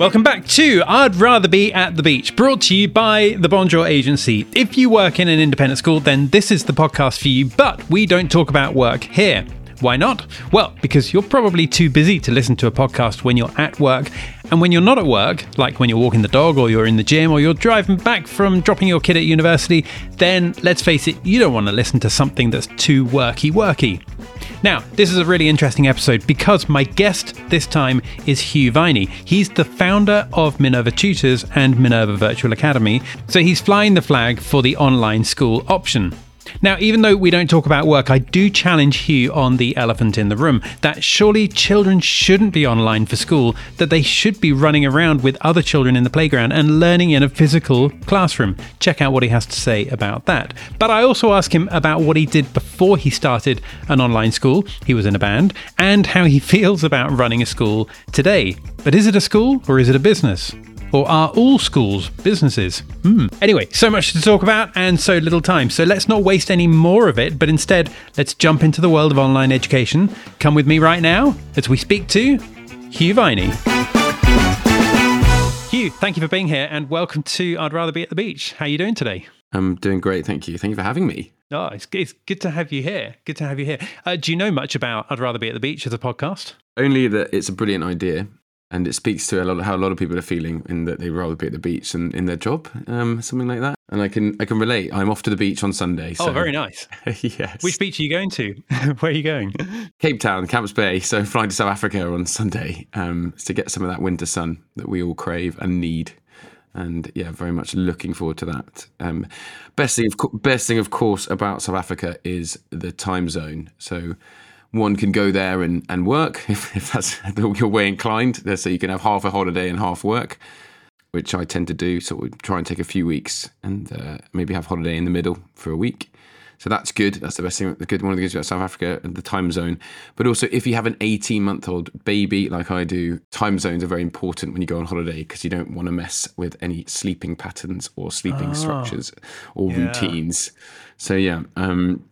Welcome back to I'd Rather Be at the Beach, brought to you by the Bonjour Agency. If you work in an independent school, then this is the podcast for you, but we don't talk about work here. Why not? Well, because you're probably too busy to listen to a podcast when you're at work. And when you're not at work, like when you're walking the dog or you're in the gym or you're driving back from dropping your kid at university, then let's face it, you don't want to listen to something that's too worky worky. Now, this is a really interesting episode because my guest this time is Hugh Viney. He's the founder of Minerva Tutors and Minerva Virtual Academy, so he's flying the flag for the online school option. Now, even though we don't talk about work, I do challenge Hugh on the elephant in the room that surely children shouldn't be online for school, that they should be running around with other children in the playground and learning in a physical classroom. Check out what he has to say about that. But I also ask him about what he did before he started an online school, he was in a band, and how he feels about running a school today. But is it a school or is it a business? Or are all schools businesses? Hmm. Anyway, so much to talk about and so little time. So let's not waste any more of it, but instead, let's jump into the world of online education. Come with me right now as we speak to Hugh Viney. Hugh, thank you for being here and welcome to I'd Rather Be at the Beach. How are you doing today? I'm doing great, thank you. Thank you for having me. Oh, it's, it's good to have you here. Good to have you here. Uh, do you know much about I'd Rather Be at the Beach as a podcast? Only that it's a brilliant idea and it speaks to a lot of how a lot of people are feeling in that they rather be at the beach and in their job, um, something like that. And I can I can relate. I'm off to the beach on Sunday. So. Oh, very nice. yes. Which beach are you going to? Where are you going? Cape Town, Camps Bay. So flying to South Africa on Sunday um, to get some of that winter sun that we all crave and need. And yeah, very much looking forward to that. Um, best thing, of, best thing, of course, about South Africa is the time zone. So one can go there and, and work if, if that's your way inclined. So you can have half a holiday and half work, which I tend to do. So we try and take a few weeks and uh, maybe have holiday in the middle for a week. So that's good. That's the best thing. The good one of the good about South Africa, and the time zone. But also, if you have an 18 month old baby like I do, time zones are very important when you go on holiday because you don't want to mess with any sleeping patterns or sleeping oh, structures or yeah. routines. So yeah, um,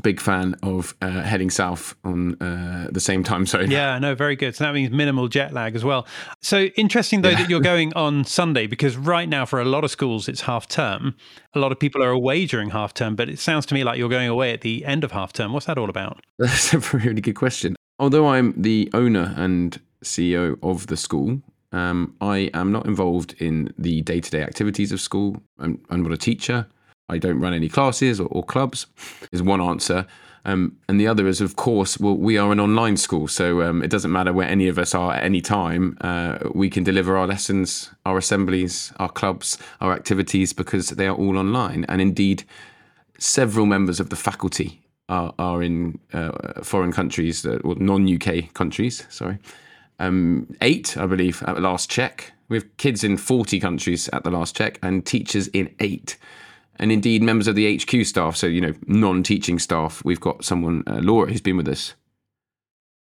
big fan of uh, heading south on uh, the same time zone. Yeah, no, very good. So that means minimal jet lag as well. So interesting though yeah. that you're going on Sunday because right now for a lot of schools it's half term. A lot of people are away during half term, but it sounds to me like you're going away at the end of half term. What's that all about? That's a really good question. Although I'm the owner and CEO of the school, um, I am not involved in the day to day activities of school. I'm, I'm not a teacher. I don't run any classes or, or clubs, is one answer. Um, and the other is, of course, well, we are an online school, so um, it doesn't matter where any of us are at any time. Uh, we can deliver our lessons, our assemblies, our clubs, our activities because they are all online. And indeed, several members of the faculty are, are in uh, foreign countries, or non UK countries, sorry. Um, eight, I believe, at the last check. We have kids in 40 countries at the last check and teachers in eight and indeed members of the HQ staff, so you know non-teaching staff. We've got someone, uh, Laura, who's been with us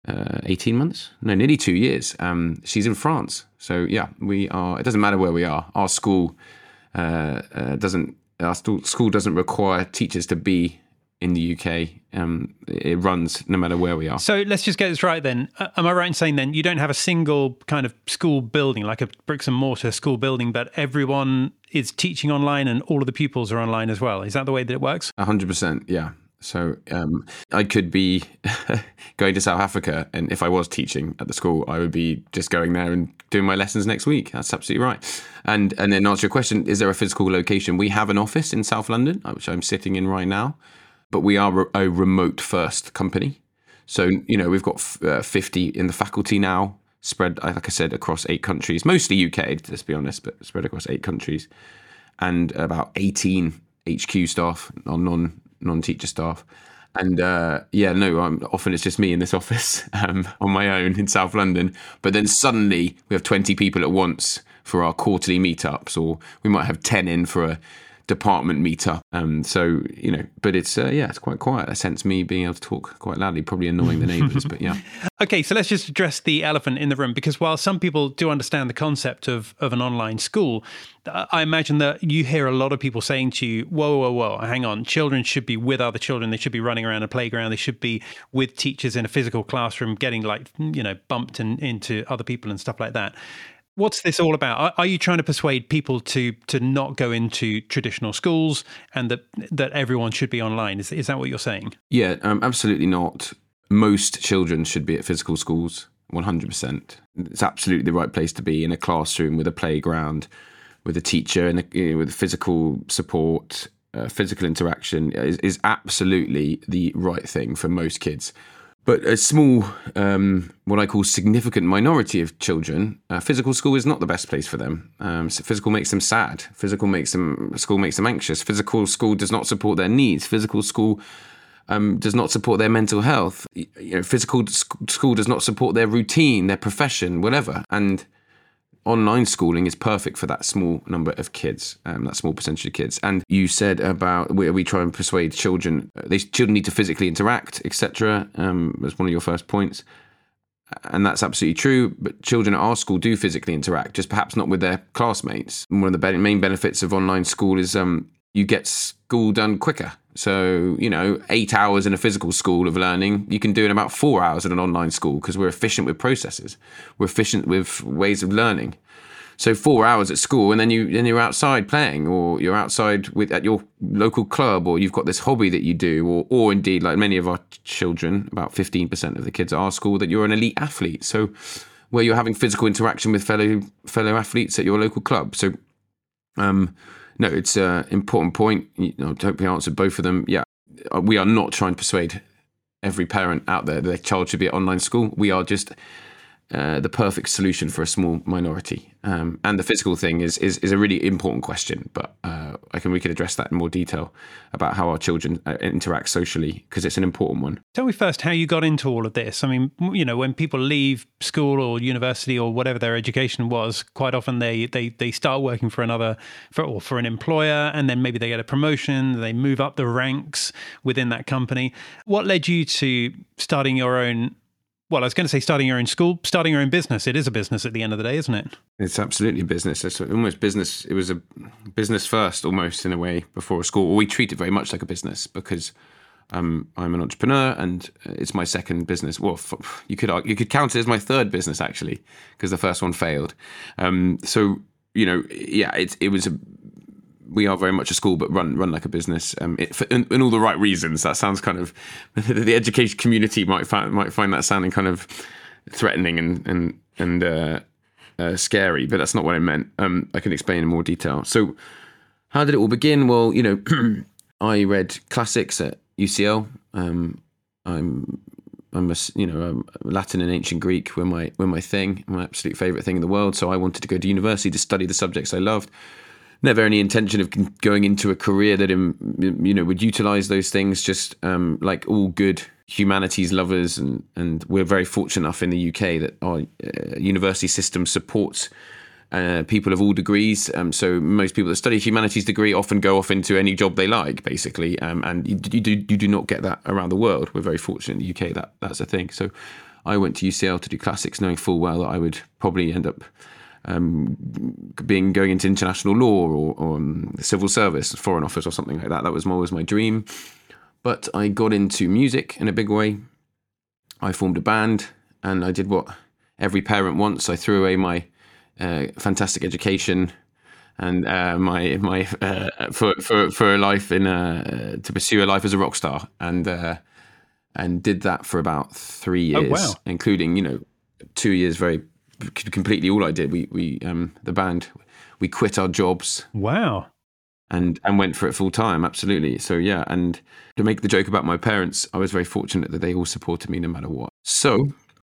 uh, eighteen months, no, nearly two years. Um, she's in France, so yeah, we are. It doesn't matter where we are. Our school uh, uh doesn't. Our school doesn't require teachers to be in the UK. Um, it runs no matter where we are. So let's just get this right then. Uh, am I right in saying then you don't have a single kind of school building, like a bricks and mortar school building, but everyone is teaching online and all of the pupils are online as well? Is that the way that it works? 100%, yeah. So um, I could be going to South Africa, and if I was teaching at the school, I would be just going there and doing my lessons next week. That's absolutely right. And and then answer your question: Is there a physical location? We have an office in South London, which I'm sitting in right now but we are a remote first company. So, you know, we've got uh, 50 in the faculty now, spread, like I said, across eight countries, mostly UK, let's be honest, but spread across eight countries, and about 18 HQ staff, non non teacher staff. And uh, yeah, no, I'm, often it's just me in this office um, on my own in South London. But then suddenly we have 20 people at once for our quarterly meetups, or we might have 10 in for a department meter. Um, so you know, but it's uh, yeah, it's quite quiet. I sense me being able to talk quite loudly, probably annoying the neighbours. but yeah. Okay, so let's just address the elephant in the room because while some people do understand the concept of of an online school, I imagine that you hear a lot of people saying to you, "Whoa, whoa, whoa! Hang on! Children should be with other children. They should be running around a playground. They should be with teachers in a physical classroom, getting like you know bumped in, into other people and stuff like that." What's this all about? Are, you trying to persuade people to to not go into traditional schools and that that everyone should be online? Is is that what you're saying? Yeah, um, absolutely not. Most children should be at physical schools. 100%. It's absolutely the right place to be in a classroom with a playground, with a teacher, and you know, with physical support, uh, physical interaction is, is absolutely the right thing for most kids. But a small, um, what I call significant minority of children, uh, physical school is not the best place for them. Um, so physical makes them sad. Physical makes them school makes them anxious. Physical school does not support their needs. Physical school um, does not support their mental health. You know, physical school does not support their routine, their profession, whatever. And online schooling is perfect for that small number of kids, um, that small percentage of kids. And you said about where we try and persuade children, uh, they children need to physically interact, etc. Um, as one of your first points. And that's absolutely true. But children at our school do physically interact, just perhaps not with their classmates. And one of the main benefits of online school is um, you get school done quicker. So, you know, eight hours in a physical school of learning, you can do in about four hours in an online school because we're efficient with processes. We're efficient with ways of learning. So four hours at school, and then you then you're outside playing, or you're outside with at your local club, or you've got this hobby that you do, or or indeed, like many of our children, about fifteen percent of the kids at our school, that you're an elite athlete. So where you're having physical interaction with fellow fellow athletes at your local club. So um, no, it's an important point. You know, I hope we answered both of them. Yeah, we are not trying to persuade every parent out there that their child should be at online school. We are just uh, the perfect solution for a small minority. Um, and the physical thing is, is, is a really important question, but uh, I can we could address that in more detail about how our children uh, interact socially because it's an important one. Tell me first how you got into all of this. I mean, you know, when people leave school or university or whatever their education was, quite often they they they start working for another for or for an employer, and then maybe they get a promotion, they move up the ranks within that company. What led you to starting your own well, I was going to say starting your own school, starting your own business. It is a business at the end of the day, isn't it? It's absolutely a business. It's almost business. It was a business first, almost in a way, before a school. we treat it very much like a business because um, I'm an entrepreneur and it's my second business. Well, you could you could count it as my third business actually, because the first one failed. Um, so you know, yeah, it it was a we are very much a school, but run run like a business, um, it, for, in, in, all the right reasons. That sounds kind of the education community might might find that sounding kind of threatening and and and uh, uh, scary, but that's not what I meant. Um, I can explain in more detail. So, how did it all begin? Well, you know, I read classics at UCL. Um, I'm I'm a, you know um, Latin and ancient Greek were my were my thing, my absolute favorite thing in the world. So I wanted to go to university to study the subjects I loved never any intention of going into a career that you know would utilize those things. Just um, like all good humanities lovers, and and we're very fortunate enough in the UK that our uh, university system supports. Uh, people of all degrees. Um, so most people that study a humanities degree often go off into any job they like, basically, um, and you, you, do you do not get that around the world. We're very fortunate in the UK that that's a thing. So I went to UCL to do classics, knowing full well that I would probably end up um, being going into international law or, or um, civil service, foreign office, or something like that. That was always my dream. But I got into music in a big way. I formed a band, and I did what every parent wants. I threw away my uh, fantastic education and uh, my my uh, for for for a life in a to pursue a life as a rock star, and uh, and did that for about three years, oh, wow. including you know two years very completely all I did. We we um the band we quit our jobs. Wow. And and went for it full time. Absolutely. So yeah, and to make the joke about my parents, I was very fortunate that they all supported me no matter what. So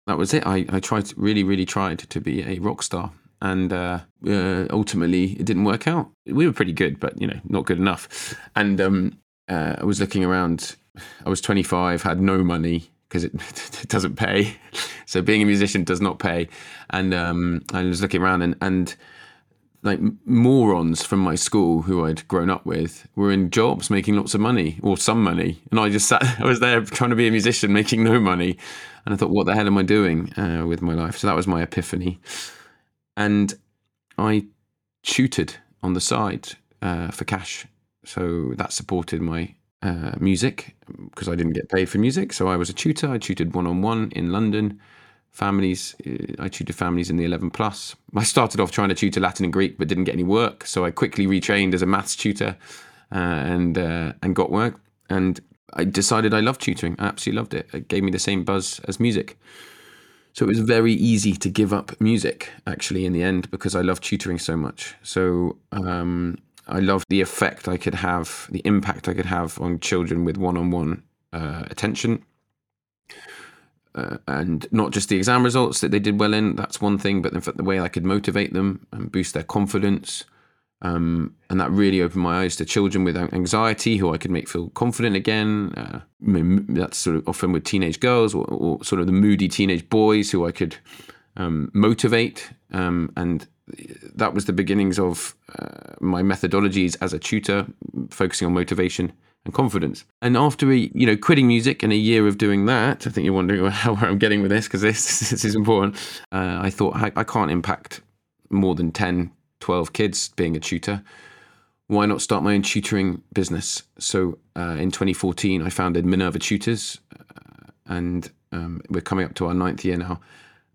that was it. I I tried really really tried to be a rock star. And uh, uh, ultimately, it didn't work out. We were pretty good, but you know, not good enough. And um, uh, I was looking around. I was 25, had no money, because it, it, doesn't pay. So being a musician does not pay. And um, I was looking around and, and like morons from my school who I'd grown up with were in jobs making lots of money or some money. And I just sat, I was there trying to be a musician making no money. And I thought, what the hell am I doing uh, with my life? So that was my epiphany. And I tutored on the side uh, for cash. So that supported my uh, music because I didn't get paid for music. So I was a tutor. I tutored one on one in London families. Uh, I tutored families in the 11 plus. I started off trying to tutor Latin and Greek, but didn't get any work. So I quickly retrained as a maths tutor uh, and uh, and got work. And I decided I loved tutoring. I absolutely loved it. It gave me the same buzz as music. So it was very easy to give up music actually in the end because I loved tutoring so much. So um, I loved the effect I could have, the impact I could have on children with one on one attention uh, and not just the exam results that they did well in. That's one thing, but the way I could motivate them and boost their confidence. Um, and that really opened my eyes to children with anxiety who I could make feel confident again. Uh, that's sort of often with teenage girls or, or, sort of the moody teenage boys who I could um, motivate. Um, and that was the beginnings of uh, my methodologies as a tutor, focusing on motivation and confidence. And after a, you know quitting music and a year of doing that, I think you're wondering how where I'm getting with this because this, this is important. Uh, I thought I, I can't impact more than 10, 12 kids being a tutor. Why not start my own tutoring business? So uh, in 2014, I founded Minerva Tutors, uh, and um, we're coming up to our ninth year now,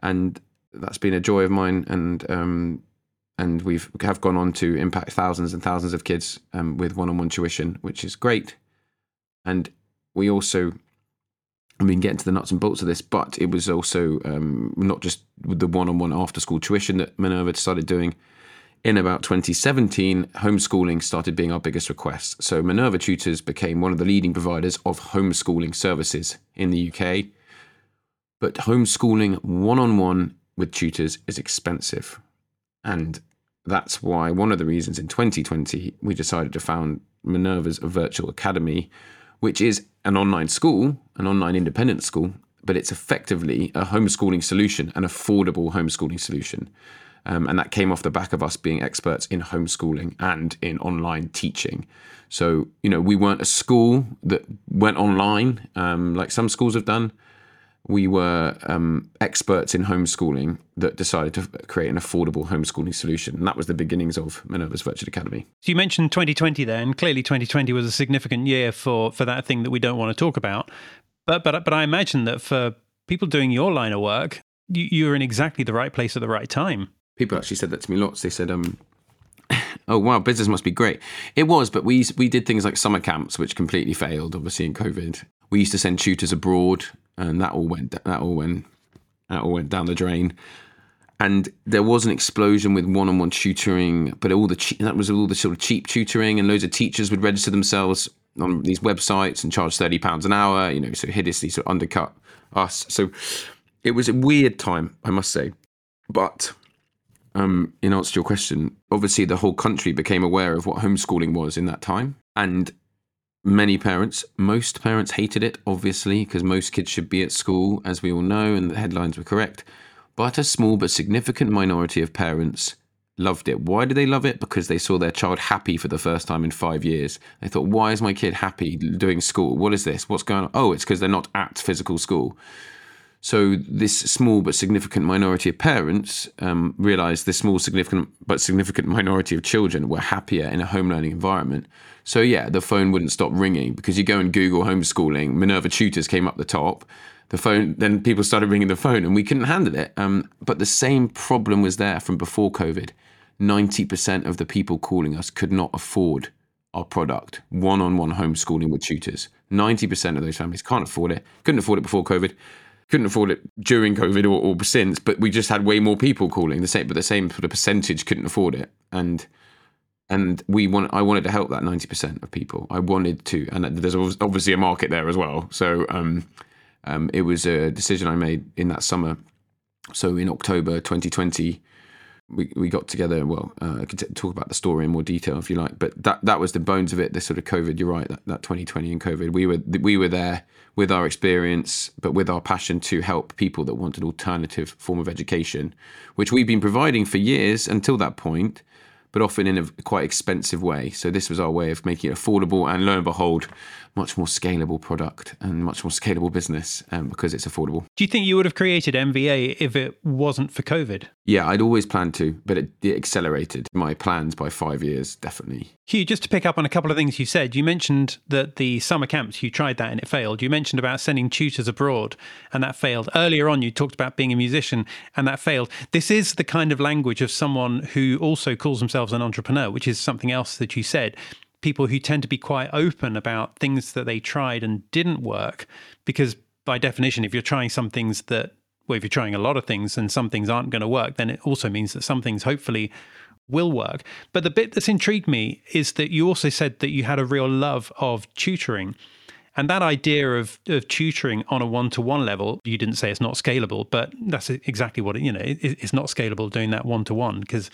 and that's been a joy of mine. And um, and we've have gone on to impact thousands and thousands of kids um, with one-on-one tuition, which is great. And we also, I mean, get into the nuts and bolts of this, but it was also um, not just the one-on-one after-school tuition that Minerva started doing. In about 2017, homeschooling started being our biggest request. So Minerva Tutors became one of the leading providers of homeschooling services in the UK. But homeschooling one-on-one with tutors is expensive. And that's why one of the reasons in 2020 we decided to found Minerva's Virtual Academy, which is an online school, an online independent school, but it's effectively a homeschooling solution, an affordable homeschooling solution. Um, and that came off the back of us being experts in homeschooling and in online teaching. So, you know, we weren't a school that went online um, like some schools have done we were um, experts in homeschooling that decided to create an affordable homeschooling solution. And that was the beginnings of Minerva's Virtual Academy. So you mentioned 2020 there, and clearly 2020 was a significant year for, for that thing that we don't want to talk about. But, but, but I imagine that for people doing your line of work, you, you're in exactly the right place at the right time. People actually said that to me lots. They said, um, oh wow, business must be great. It was, but we we did things like summer camps, which completely failed, obviously in COVID. We used to send tutors abroad and that all went that all went that all went down the drain. And there was an explosion with one-on-one tutoring, but all the che- that was all the sort of cheap tutoring, and loads of teachers would register themselves on these websites and charge thirty pounds an hour. You know, so hideously sort of undercut us. So it was a weird time, I must say. But um, in answer to your question, obviously the whole country became aware of what homeschooling was in that time, and many parents, most parents hated it, obviously, because most kids should be at school, as we all know, and the headlines were correct. But a small but significant minority of parents loved it. Why did they love it? Because they saw their child happy for the first time in five years. They thought, why is my kid happy doing school? What is this? What's going on? Oh, it's because they're not at physical school. So this small but significant minority of parents um, realised this small, significant but significant minority of children were happier in a home learning environment. So yeah, the phone wouldn't stop ringing because you go and Google homeschooling. Minerva Tutors came up the top. The phone, then people started ringing the phone, and we couldn't handle it. Um, but the same problem was there from before COVID. Ninety percent of the people calling us could not afford our product, one-on-one homeschooling with tutors. Ninety percent of those families can't afford it. Couldn't afford it before COVID couldn't afford it during COVID or, or, since, but we just had way more people calling the same, but the same sort of percentage couldn't afford it, and and we want I wanted to help that ninety percent of people. I wanted to, and there's obviously a market there as well. So um, um, it was a decision I made in that summer. So in October 2020, we, we got together. Well, uh, I could t- talk about the story in more detail if you like, but that that was the bones of it. The sort of COVID. You're right. That, that 2020 and COVID. We were we were there with our experience, but with our passion to help people that want an alternative form of education, which we've been providing for years until that point, but often in a quite expensive way. So this was our way of making it affordable, and lo and behold, much more scalable product and much more scalable business um, because it's affordable. Do you think you would have created MVA if it wasn't for COVID? Yeah, I'd always planned to, but it, it, accelerated my plans by five years, definitely. Hugh, just to pick up on a couple of things you said, you mentioned that the summer camps, you tried that and it failed. You mentioned about sending tutors abroad and that failed. Earlier on, you talked about being a musician and that failed. This is the kind of language of someone who also calls themselves an entrepreneur, which is something else that you said. People who tend to be quite open about things that they tried and didn't work, because by definition, if you're trying some things that well, if you're trying a lot of things and some things aren't going to work, then it also means that some things hopefully will work. But the bit that's intrigued me is that you also said that you had a real love of tutoring. And that idea of, of tutoring on a one to one level, you didn't say it's not scalable, but that's exactly what it, you know, it, it's not scalable doing that one to one because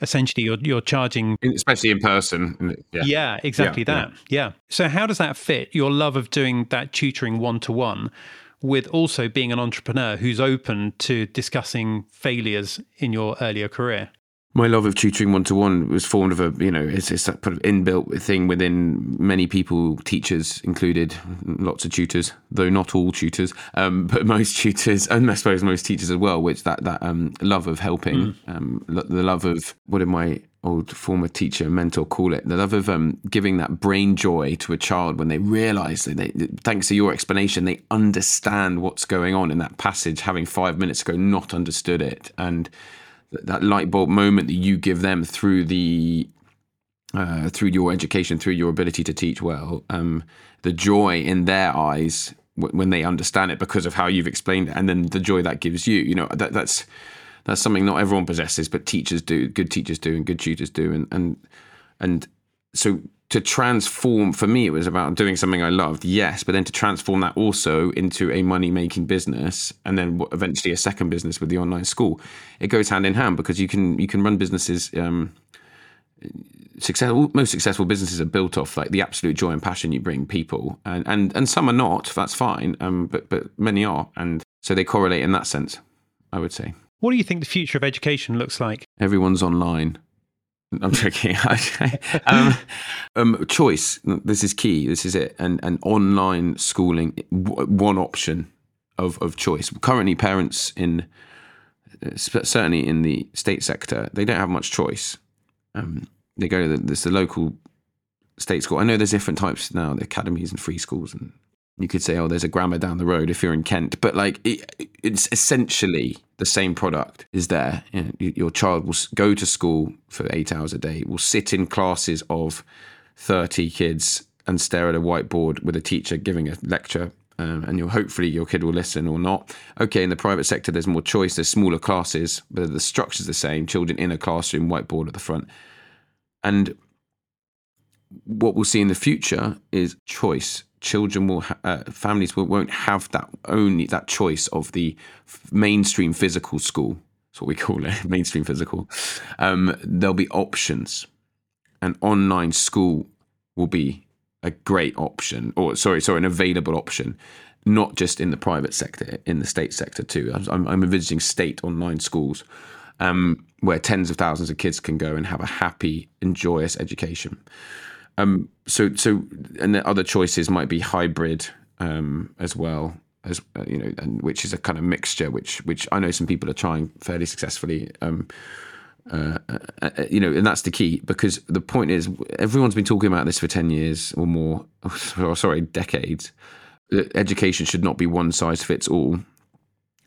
essentially you're, you're charging. Especially in person. Yeah, yeah exactly yeah, that. Yeah. yeah. So, how does that fit your love of doing that tutoring one to one with also being an entrepreneur who's open to discussing failures in your earlier career? My love of tutoring one to one was formed of a, you know, it's, it's a kind of inbuilt thing within many people, teachers included, lots of tutors, though not all tutors, um, but most tutors, and I suppose most teachers as well, which that, that um, love of helping, mm. um, the love of, what am my old former teacher, mentor call it, the love of um, giving that brain joy to a child when they realize that they, thanks to your explanation, they understand what's going on in that passage, having five minutes ago not understood it. And, that light bulb moment that you give them through the uh, through your education, through your ability to teach well, um, the joy in their eyes w- when they understand it because of how you've explained it, and then the joy that gives you. You know that that's that's something not everyone possesses, but teachers do. Good teachers do, and good tutors do, and and and so to transform for me it was about doing something i loved yes but then to transform that also into a money making business and then eventually a second business with the online school. It goes hand in hand because you can you can run businesses um, successful most successful businesses are built off like the absolute joy and passion you bring people. And and, and some are not that's fine um, but but many are. And so they correlate in that sense i would say what do you think the future of education looks like everyone's online I'm joking. um, um, choice. This is key. This is it. And and online schooling, one option of of choice. Currently, parents in certainly in the state sector, they don't have much choice. Um, they go to the, the local state school. I know there's different types now, the academies and free schools, and you could say, oh, there's a grammar down the road if you're in Kent, but like it, it's essentially the same product is there. You know, your child will go to school for eight hours a day, will sit in classes of 30 kids and stare at a whiteboard with a teacher giving a lecture. Um, and you'll hopefully your kid will listen or not. Okay, in the private sector, there's more choice. There's smaller classes, but the structure's the same. Children in a classroom, whiteboard at the front, and what we'll see in the future is choice. Children will ha- uh, families will, won't have that only that choice of the f- mainstream physical school. That's what we call it mainstream physical. Um, there'll be options. An online school will be a great option or sorry sorry an available option. Not just in the private sector in the state sector too. I'm, I'm envisaging state online schools um, where tens of thousands of kids can go and have a happy and joyous education um, so, so, and the other choices might be hybrid um, as well as uh, you know, and which is a kind of mixture, which which I know some people are trying fairly successfully. Um, uh, uh, uh you know, and that's the key because the point is everyone's been talking about this for ten years or more, or sorry, decades. Education should not be one size fits all.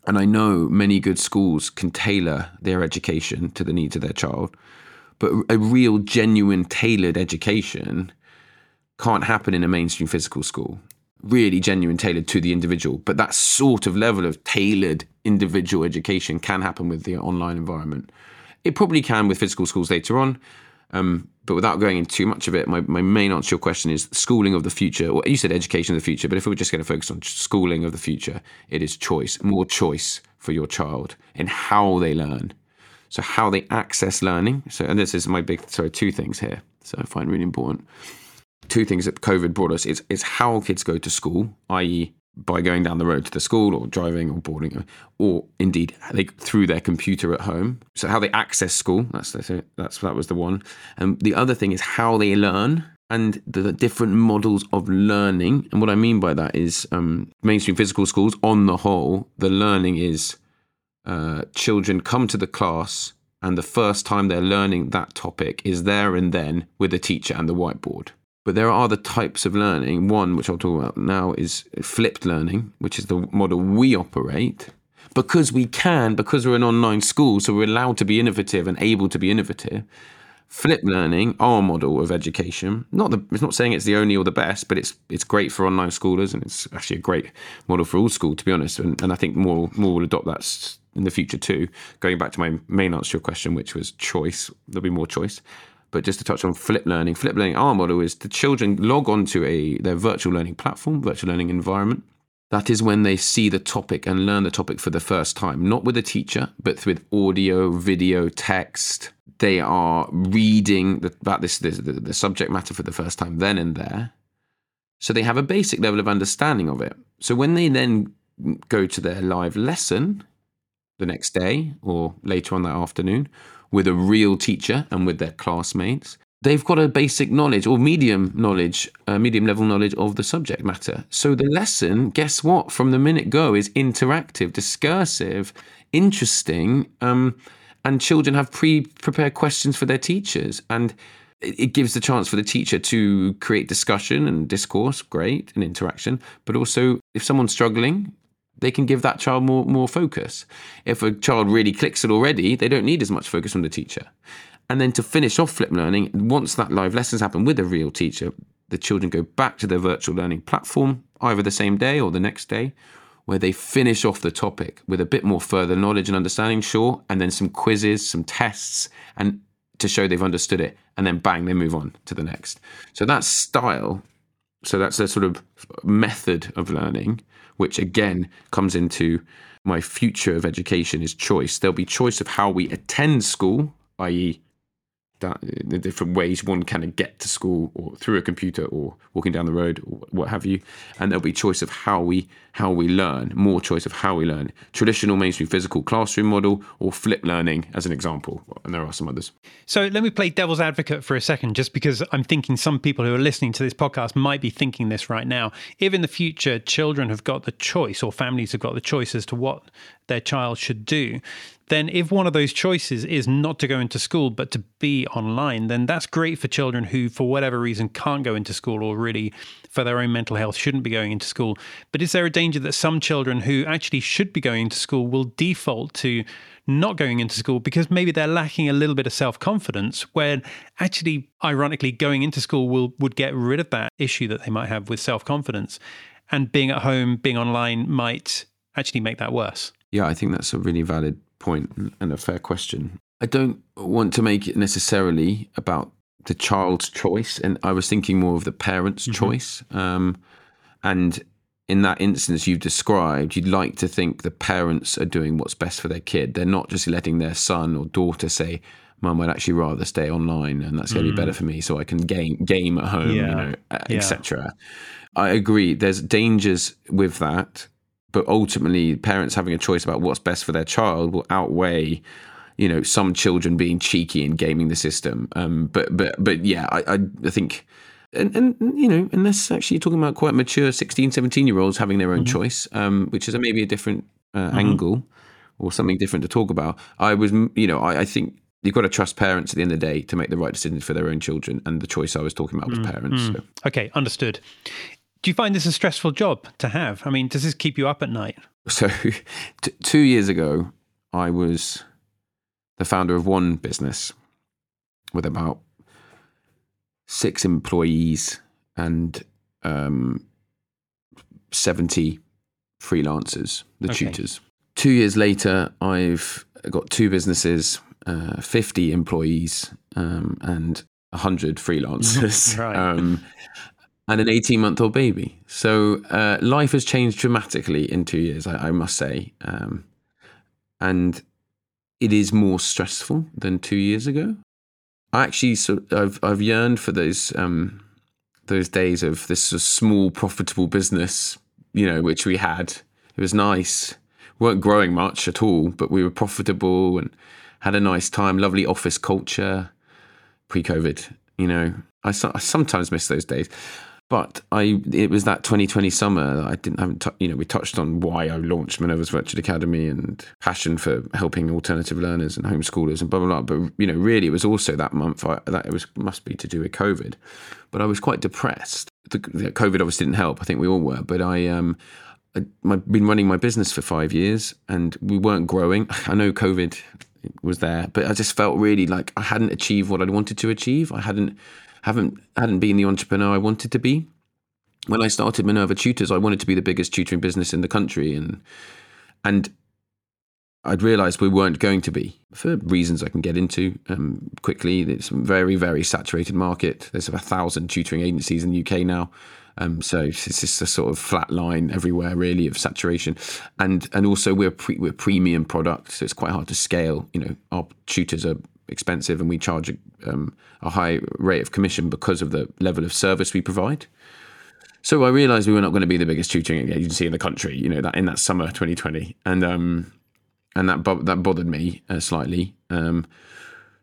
And I know many good schools can tailor their education to the needs of their child. But a real, genuine, tailored education can't happen in a mainstream physical school. Really genuine, tailored to the individual. But that sort of level of tailored individual education can happen with the online environment. It probably can with physical schools later on. Um, but without going into too much of it, my, my main answer to your question is schooling of the future. Well, you said education of the future, but if we are just going to focus on schooling of the future, it is choice, more choice for your child in how they learn, so how they access learning. So, and this is my big, sorry, two things here. So I find really important. Two things that COVID brought us is, is how kids go to school, i.e., by going down the road to the school or driving or boarding, or indeed they, through their computer at home. So how they access school. That's that's that was the one. And the other thing is how they learn and the different models of learning. And what I mean by that is um, mainstream physical schools, on the whole, the learning is uh, children come to the class and the first time they're learning that topic is there and then with the teacher and the whiteboard. But there are other types of learning. One, which I'll talk about now, is flipped learning, which is the model we operate. Because we can, because we're an online school, so we're allowed to be innovative and able to be innovative. Flipped learning, our model of education, not the, it's not saying it's the only or the best, but it's it's great for online schoolers and it's actually a great model for all school, to be honest. And, and I think more more will adopt that in the future too. Going back to my main answer to your question, which was choice, there'll be more choice. But just to touch on flip learning, flip learning, our model is the children log onto a their virtual learning platform, virtual learning environment. That is when they see the topic and learn the topic for the first time, not with a teacher, but with audio, video, text. They are reading the, about this, this the, the subject matter for the first time then and there. So they have a basic level of understanding of it. So when they then go to their live lesson the next day or later on that afternoon, with a real teacher and with their classmates. They've got a basic knowledge or medium knowledge, uh, medium level knowledge of the subject matter. So the lesson, guess what, from the minute go is interactive, discursive, interesting, um, and children have pre prepared questions for their teachers. And it gives the chance for the teacher to create discussion and discourse, great, and interaction. But also, if someone's struggling, they can give that child more more focus. If a child really clicks it already, they don't need as much focus from the teacher. And then to finish off flip learning, once that live lessons happen with a real teacher, the children go back to their virtual learning platform either the same day or the next day, where they finish off the topic with a bit more further knowledge and understanding, sure, and then some quizzes, some tests, and to show they've understood it, and then bang, they move on to the next. So that style, so that's a sort of method of learning which again comes into my future of education is choice. There'll be choice of how we attend school, i.e., that, the different ways one can get to school or through a computer or walking down the road or what have you. And there'll be choice of how we how we learn more choice of how we learn. Traditional mainstream physical classroom model or flip learning as an example. And there are some others. So let me play devil's advocate for a second just because i'm thinking some people who are listening to this podcast might be thinking this right now. If in the future children have got the choice or families have got the choice as to what their child should do then if one of those choices is not to go into school but to be online, then that's great for children who, for whatever reason, can't go into school or really for their own mental health shouldn't be going into school. But is there a danger that some children who actually should be going into school will default to not going into school because maybe they're lacking a little bit of self confidence, where actually, ironically, going into school will would get rid of that issue that they might have with self confidence, and being at home, being online might actually make that worse. Yeah, I think that's a really valid point and a fair question. I don't want to make it necessarily about the child's choice, and I was thinking more of the parent's mm-hmm. choice. Um, and in that instance you've described, you'd like to think the parents are doing what's best for their kid. They're not just letting their son or daughter say, "Mum, I'd actually rather stay online, and that's going to mm. be better for me, so I can game game at home, yeah. you know, yeah. etc." I agree. There's dangers with that but ultimately parents having a choice about what's best for their child will outweigh you know some children being cheeky and gaming the system um, but but but yeah i i, I think and, and you know unless actually you're talking about quite mature 16 17 year olds having their own mm-hmm. choice um, which is a, maybe a different uh, mm-hmm. angle or something different to talk about i was you know i, I think you've got to trust parents at the end of the day to make the right decisions for their own children and the choice i was talking about was mm-hmm. parents so. okay understood do you find this a stressful job to have? I mean, does this keep you up at night? So, t- two years ago, I was the founder of one business with about six employees and um, 70 freelancers, the okay. tutors. Two years later, I've got two businesses, uh, 50 employees, um, and 100 freelancers. right. um, and an 18 month old baby. So uh, life has changed dramatically in two years, I, I must say. Um, and it is more stressful than two years ago. I actually sort of, I've I've yearned for those um, those days of this sort of small profitable business, you know, which we had. It was nice. We weren't growing much at all, but we were profitable and had a nice time. Lovely office culture, pre-COVID. You know, I, I sometimes miss those days. But I it was that 2020 summer that I didn't haven't t- you know we touched on why I launched Minerva's Virtual Academy and passion for helping alternative learners and homeschoolers and blah blah blah. But you know really it was also that month I, that it was must be to do with COVID. But I was quite depressed. The, the COVID obviously didn't help. I think we all were. But I um I've been running my business for five years and we weren't growing. I know COVID was there, but I just felt really like I hadn't achieved what I wanted to achieve. I hadn't haven't hadn't been the entrepreneur I wanted to be. When I started Minerva Tutors, I wanted to be the biggest tutoring business in the country, and and I'd realised we weren't going to be for reasons I can get into um, quickly. It's a very very saturated market. There's a thousand tutoring agencies in the UK now. Um, so it's just a sort of flat line everywhere, really, of saturation, and and also we're pre, we're premium product, so it's quite hard to scale. You know, our tutors are expensive, and we charge a, um, a high rate of commission because of the level of service we provide. So I realised we were not going to be the biggest tutoring agency in the country. You know that in that summer 2020, and um, and that that bothered me uh, slightly. Um,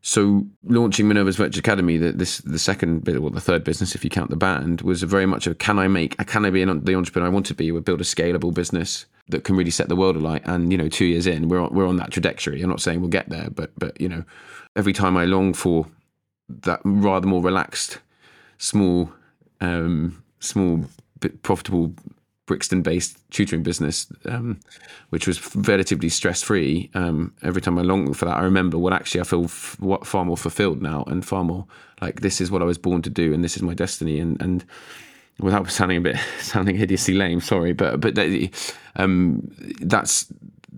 so launching Minerva's Virtual Academy, the, this the second bit or the third business, if you count the band, was very much of can I make, can I be an, the entrepreneur I want to be? We build a scalable business that can really set the world alight. And you know, two years in, we're on, we're on that trajectory. I'm not saying we'll get there, but but you know, every time I long for that rather more relaxed, small, um, small, profitable Brixton based tutoring business, um, which was relatively stress free. Um, every time I long for that, I remember what actually I feel f- far more fulfilled now and far more like this is what I was born to do and this is my destiny. And, and without sounding a bit sounding hideously lame, sorry, but but um, that's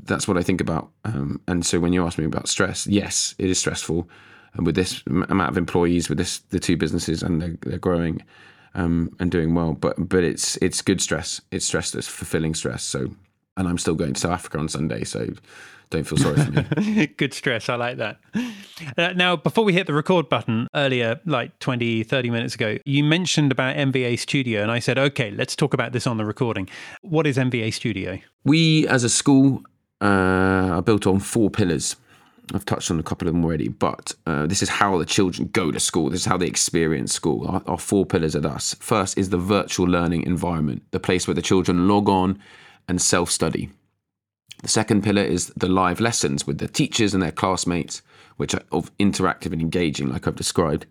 that's what I think about. Um, and so when you ask me about stress, yes, it is stressful. And with this amount of employees, with this the two businesses, and they're, they're growing um, and doing well. But but it's it's good stress. It's stress that's fulfilling stress. So and I'm still going to South Africa on Sunday. So don't feel sorry for me. good stress. I like that. Uh, now, before we hit the record button earlier, like 20, 30 minutes ago, you mentioned about MVA Studio. And I said, okay, let's talk about this on the recording. What is MVA Studio? We, as a school, uh, are built on four pillars. I've touched on a couple of them already, but uh, this is how the children go to school. This is how they experience school. Our, our four pillars at us. First is the virtual learning environment, the place where the children log on and self study. The second pillar is the live lessons with the teachers and their classmates, which are interactive and engaging, like I've described.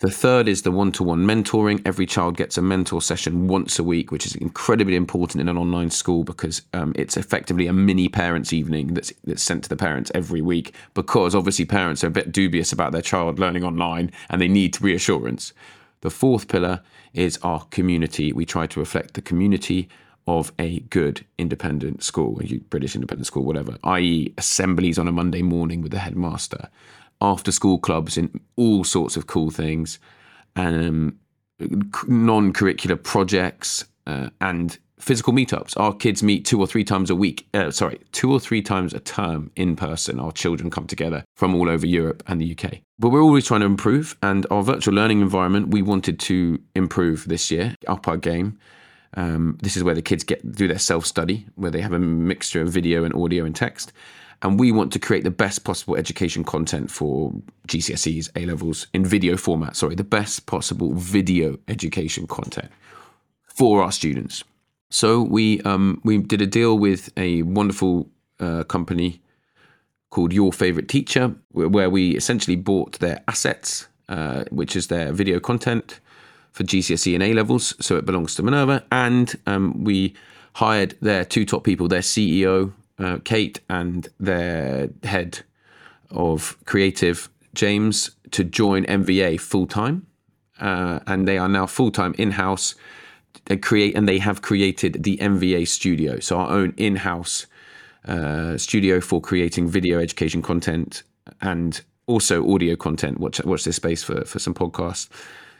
The third is the one to one mentoring. Every child gets a mentor session once a week, which is incredibly important in an online school because um, it's effectively a mini parents' evening that's, that's sent to the parents every week because obviously parents are a bit dubious about their child learning online and they need reassurance. The fourth pillar is our community. We try to reflect the community of a good independent school, a British independent school, whatever, i.e., assemblies on a Monday morning with the headmaster, after school clubs in all sorts of cool things, um, non curricular projects, uh, and physical meetups. Our kids meet two or three times a week, uh, sorry, two or three times a term in person. Our children come together from all over Europe and the UK. But we're always trying to improve, and our virtual learning environment, we wanted to improve this year, up our game. Um, this is where the kids get do their self study, where they have a mixture of video and audio and text and we want to create the best possible education content for GCSEs, A levels in video format. Sorry, the best possible video education content for our students. So we um, we did a deal with a wonderful uh, company called Your Favorite Teacher, where we essentially bought their assets, uh, which is their video content for GCSE and A levels. So it belongs to Minerva, and um, we hired their two top people, their CEO uh, Kate and their head of creative, James, to join MVA full time. Uh, and they are now full time in house. They create and they have created the MVA studio, so our own in house uh, studio for creating video education content and also audio content. Watch watch this space for for some podcasts.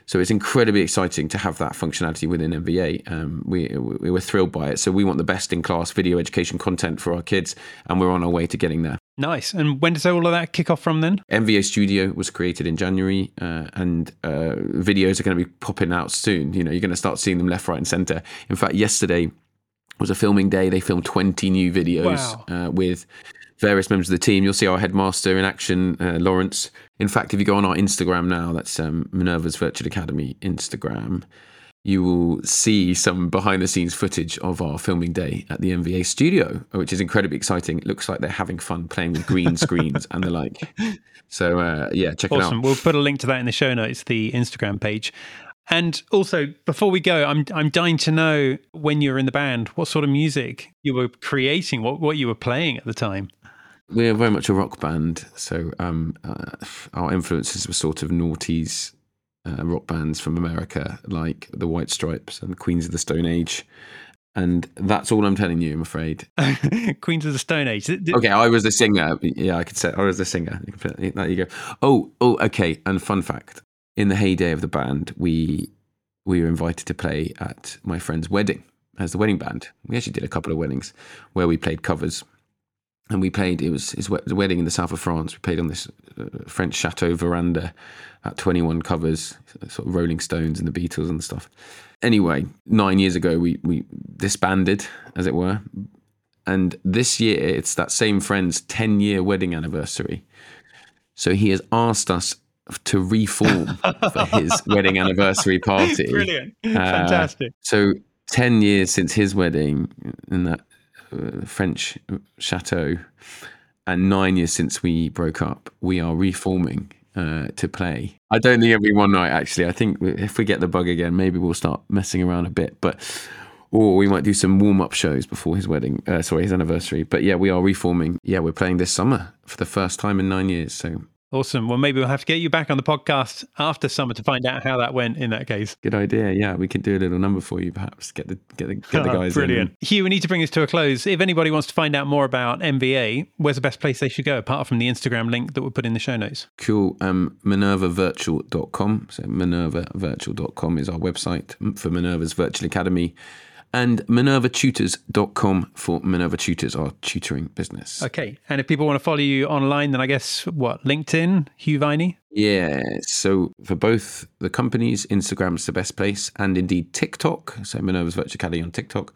So it's incredibly exciting to have that functionality within MVA. Um, we, we were thrilled by it. So we want the best in class video education content for our kids, and we're on our way to getting there. Nice. And when does all of that kick off from then? MVA Studio was created in January, uh, and uh, videos are going to be popping out soon. You know, you're going to start seeing them left, right, and center. In fact, yesterday was a filming day. They filmed 20 new videos wow. uh, with various members of the team. You'll see our headmaster in action, uh, Lawrence. In fact, if you go on our Instagram now, that's um, Minerva's Virtual Academy Instagram, you will see some behind the scenes footage of our filming day at the MVA studio, which is incredibly exciting. It looks like they're having fun playing with green screens and the like. So, uh, yeah, check awesome. it out. Awesome. We'll put a link to that in the show notes, the Instagram page. And also, before we go, I'm I'm dying to know when you were in the band, what sort of music you were creating, what what you were playing at the time. We're very much a rock band, so um, uh, our influences were sort of noughties uh, rock bands from America, like the White Stripes and Queens of the Stone Age. And that's all I'm telling you, I'm afraid. Queens of the Stone Age. Did- Okay, I was the singer. Yeah, I could say I was the singer. There you go. Oh, oh, okay. And fun fact: in the heyday of the band, we we were invited to play at my friend's wedding as the wedding band. We actually did a couple of weddings where we played covers, and we played. It was his wedding in the south of France. We played on this uh, French chateau veranda at 21 covers, sort of Rolling Stones and the Beatles and stuff. Anyway, nine years ago, we we disbanded, as it were, and this year it's that same friend's 10 year wedding anniversary. So he has asked us to reform for his wedding anniversary party. Brilliant. Uh, Fantastic. So 10 years since his wedding in that French chateau, and nine years since we broke up, we are reforming uh, to play. I don't think be one night, actually. I think if we get the bug again, maybe we'll start messing around a bit. But or we might do some warm up shows before his wedding, uh, sorry, his anniversary. But yeah, we are reforming. Yeah, we're playing this summer for the first time in nine years. So Awesome. Well, maybe we'll have to get you back on the podcast after summer to find out how that went. In that case, good idea. Yeah, we could do a little number for you, perhaps. Get the get the, get the guys. in. brilliant. Hugh, we need to bring this to a close. If anybody wants to find out more about MVA, where's the best place they should go apart from the Instagram link that we'll put in the show notes? Cool. Um, MinervaVirtual.com. So MinervaVirtual.com is our website for Minerva's Virtual Academy. And MinervaTutors.com for Minerva Tutors, our tutoring business. Okay. And if people want to follow you online, then I guess what LinkedIn, Hugh Viney. Yeah. So for both the companies, Instagram's the best place, and indeed TikTok. So Minerva's Virtual Academy on TikTok.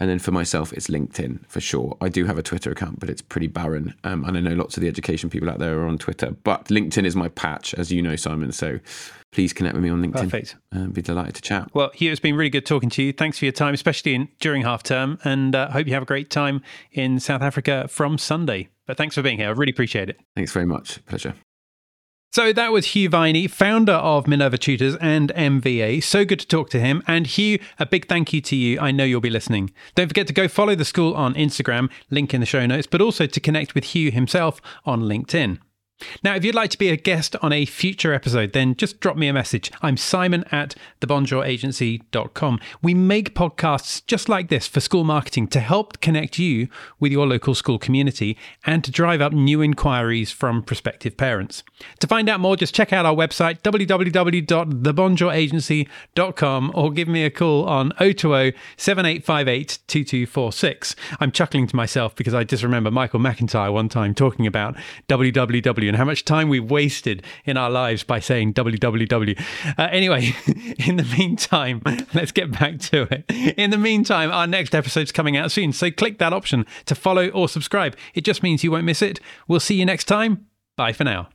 And then for myself, it's LinkedIn for sure. I do have a Twitter account, but it's pretty barren. Um, and I know lots of the education people out there are on Twitter, but LinkedIn is my patch, as you know, Simon. So please connect with me on LinkedIn. Perfect. Um, be delighted to chat. Well, Hugh, it's been really good talking to you. Thanks for your time, especially in, during half term, and uh, hope you have a great time in South Africa from Sunday. But thanks for being here. I really appreciate it. Thanks very much. Pleasure. So that was Hugh Viney, founder of Minerva Tutors and MVA. So good to talk to him. And Hugh, a big thank you to you. I know you'll be listening. Don't forget to go follow the school on Instagram, link in the show notes, but also to connect with Hugh himself on LinkedIn. Now, if you'd like to be a guest on a future episode, then just drop me a message. I'm Simon at thebonjouragency.com. We make podcasts just like this for school marketing to help connect you with your local school community and to drive up new inquiries from prospective parents. To find out more, just check out our website, www.thebonjouragency.com, or give me a call on 020 7858 2246. I'm chuckling to myself because I just remember Michael McIntyre one time talking about www and how much time we've wasted in our lives by saying www. Uh, anyway, in the meantime, let's get back to it. In the meantime, our next episode's coming out soon, so click that option to follow or subscribe. It just means you won't miss it. We'll see you next time. Bye for now.